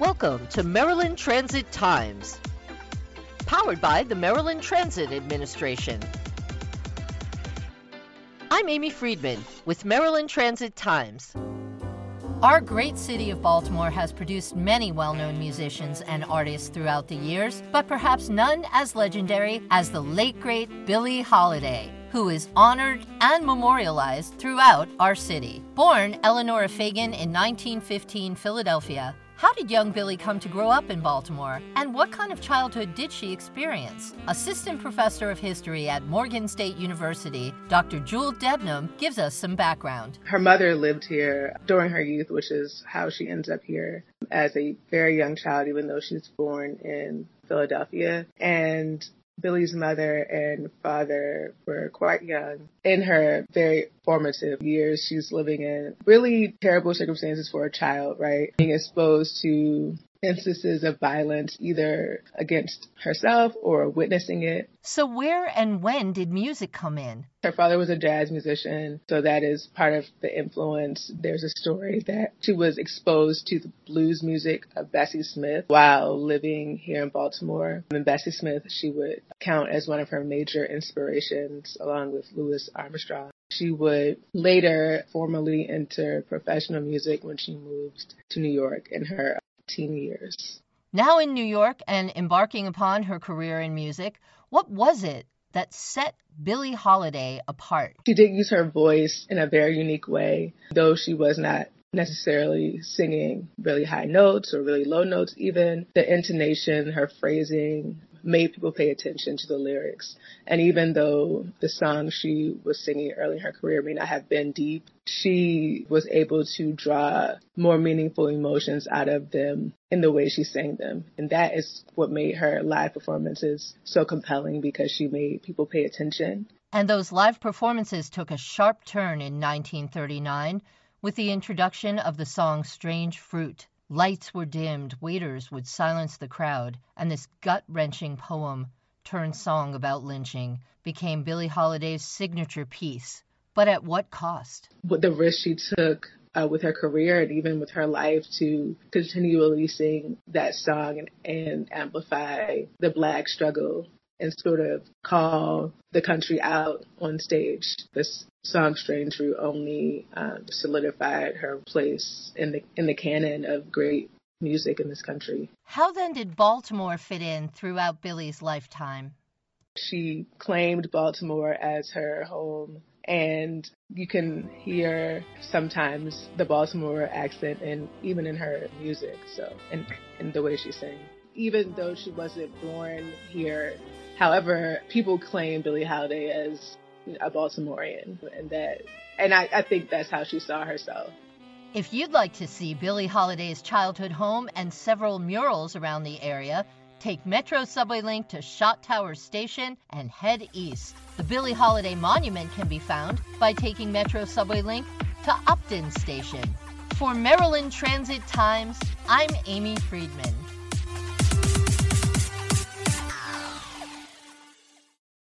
Welcome to Maryland Transit Times, powered by the Maryland Transit Administration. I'm Amy Friedman with Maryland Transit Times. Our great city of Baltimore has produced many well known musicians and artists throughout the years, but perhaps none as legendary as the late great Billie Holiday who is honored and memorialized throughout our city. Born Eleanor Fagan in 1915 Philadelphia, how did young Billie come to grow up in Baltimore, and what kind of childhood did she experience? Assistant Professor of History at Morgan State University, Dr. Jewel Debnam, gives us some background. Her mother lived here during her youth, which is how she ends up here as a very young child, even though she's born in Philadelphia. And Billie's mother and father were quite young. In her very formative years, she's living in really terrible circumstances for a child, right? Being exposed to instances of violence either against herself or witnessing it. So, where and when did music come in? Her father was a jazz musician, so that is part of the influence. There's a story that she was exposed to the blues music of Bessie Smith while living here in Baltimore. And Bessie Smith, she would count as one of her major inspirations, along with Louis Armstrong. She would later formally enter professional music when she moved to New York in her years. Now in New York and embarking upon her career in music, what was it that set Billie Holiday apart? She did use her voice in a very unique way, though she was not necessarily singing really high notes or really low notes even the intonation her phrasing made people pay attention to the lyrics. And even though the songs she was singing early in her career may not have been deep, she was able to draw more meaningful emotions out of them in the way she sang them. And that is what made her live performances so compelling because she made people pay attention. And those live performances took a sharp turn in 1939 with the introduction of the song Strange Fruit. Lights were dimmed, waiters would silence the crowd, and this gut wrenching poem, turned song about lynching, became Billie Holiday's signature piece. But at what cost? The risk she took uh, with her career and even with her life to continually sing that song and, and amplify the black struggle and sort of call the country out on stage. This song "Strange Fruit" only um, solidified her place in the in the canon of great music in this country. How then did Baltimore fit in throughout Billie's lifetime? She claimed Baltimore as her home and you can hear sometimes the Baltimore accent and even in her music so and in the way she sings even though she wasn't born here However, people claim Billie Holiday as a Baltimorean, and that, and I, I think that's how she saw herself. If you'd like to see Billie Holiday's childhood home and several murals around the area, take Metro Subway Link to Shot Tower Station and head east. The Billie Holiday Monument can be found by taking Metro Subway Link to Upton Station. For Maryland Transit Times, I'm Amy Friedman.